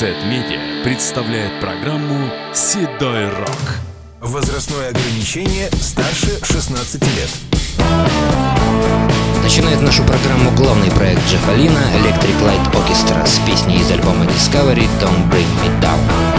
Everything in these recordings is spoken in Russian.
Z-Media представляет программу «Седой рок». Возрастное ограничение старше 16 лет. Начинает нашу программу главный проект Джеффа Лина «Electric Light Orchestra» с песней из альбома Discovery «Don't Bring Me Down».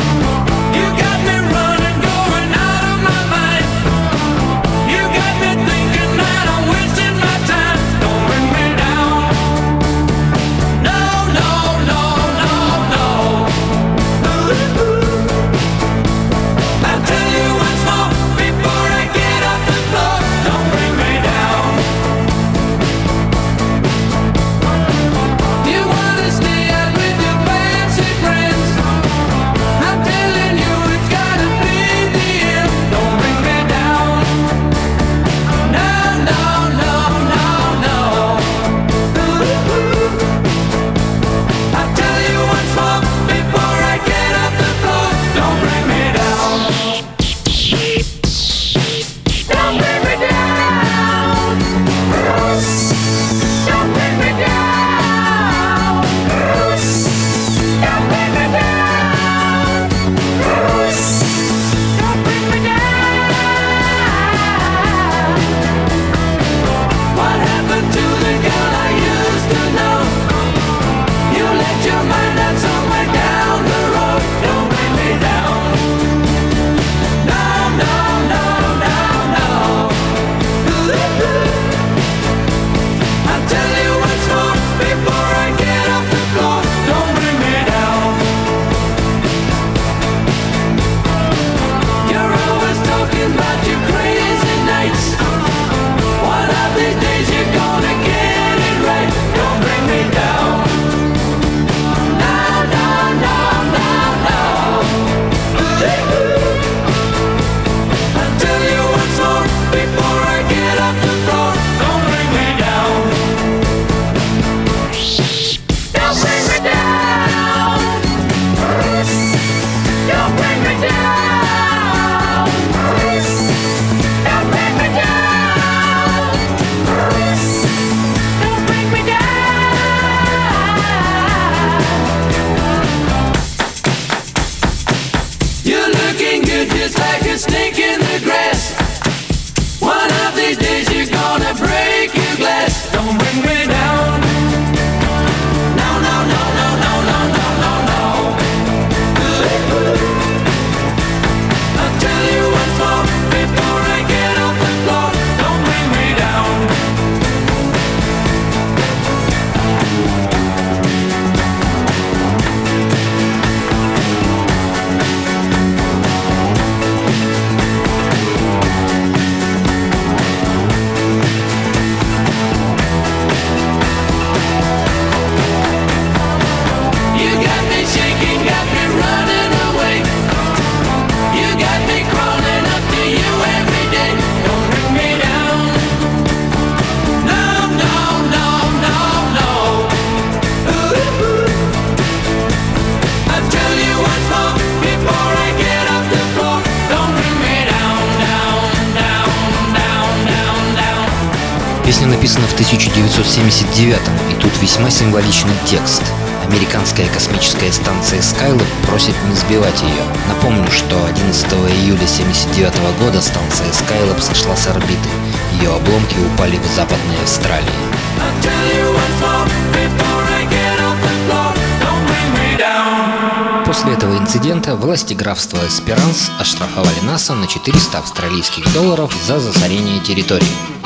Песня написана в 1979 и тут весьма символичный текст. Американская космическая станция Skylab просит не сбивать ее. Напомню, что 11 июля 1979 года станция Skylab сошла с орбиты. Ее обломки упали в Западной Австралии. После этого инцидента власти графства Эсперанс оштрафовали НАСА на 400 австралийских долларов за засорение территории.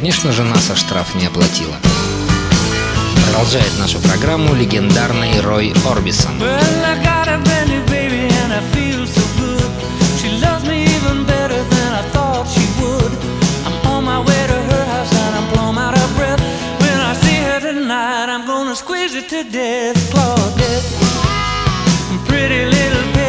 Конечно же, НАСА штраф не оплатила. Продолжает нашу программу легендарный Рой Орбисон. Squeeze you to death, claw. Pretty little.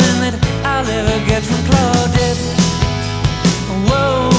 Loving that I'll ever get from Claudette. Whoa,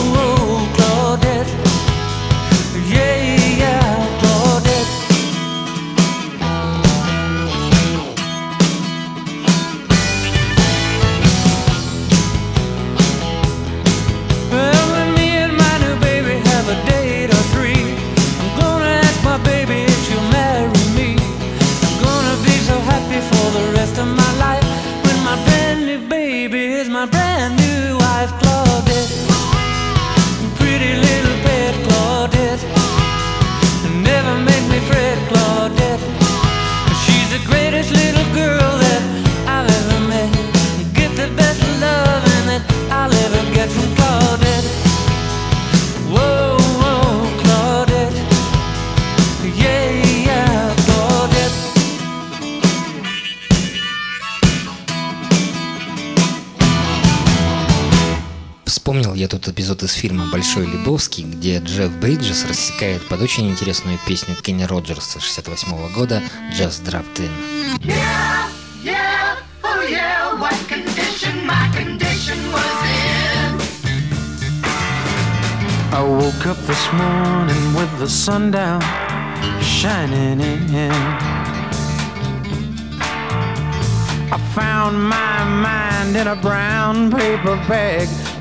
Тут эпизод из фильма «Большой Лебовский», где Джефф Бриджес рассекает под очень интересную песню Кенни Роджерса 68 года «Just Dropped In». Yeah, yeah, oh yeah, what condition my condition was in. I woke up this morning with the sun down shining in. I found my mind in a brown paper bag,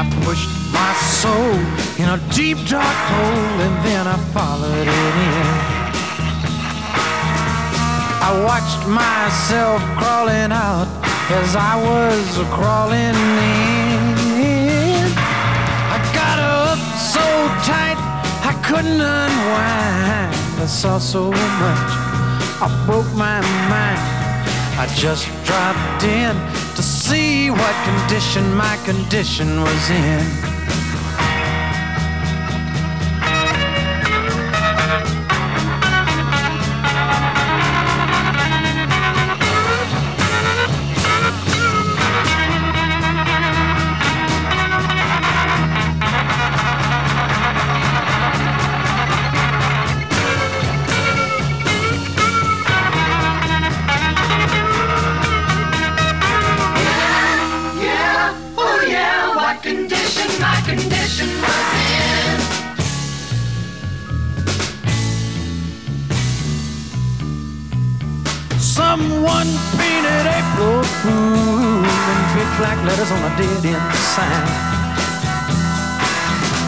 I pushed my soul in a deep dark hole and then I followed it in. I watched myself crawling out as I was crawling in. I got up so tight I couldn't unwind. I saw so much, I broke my mind. I just dropped in to see what condition my condition was in. Someone painted April Fool in big black letters on a dead end sign.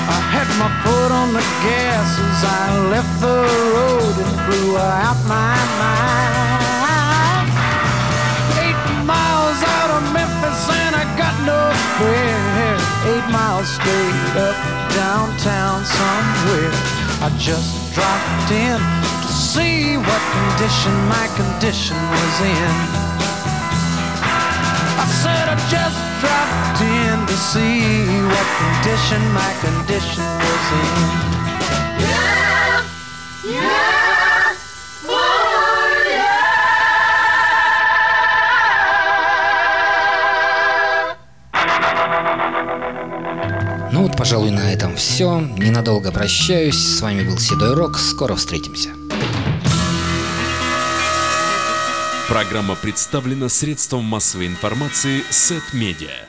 I had my foot on the gas as I left the road and blew out my mind. Eight miles out of Memphis and I got no spare. Eight miles straight up downtown somewhere. I just dropped in see what condition my condition was in. I said I just dropped in to see what condition my condition was in. Yeah, yeah, oh yeah. Ну вот, пожалуй, на этом все. Ненадолго прощаюсь. С вами был Седой Рок. Скоро встретимся. Программа представлена средством массовой информации Сет Медиа.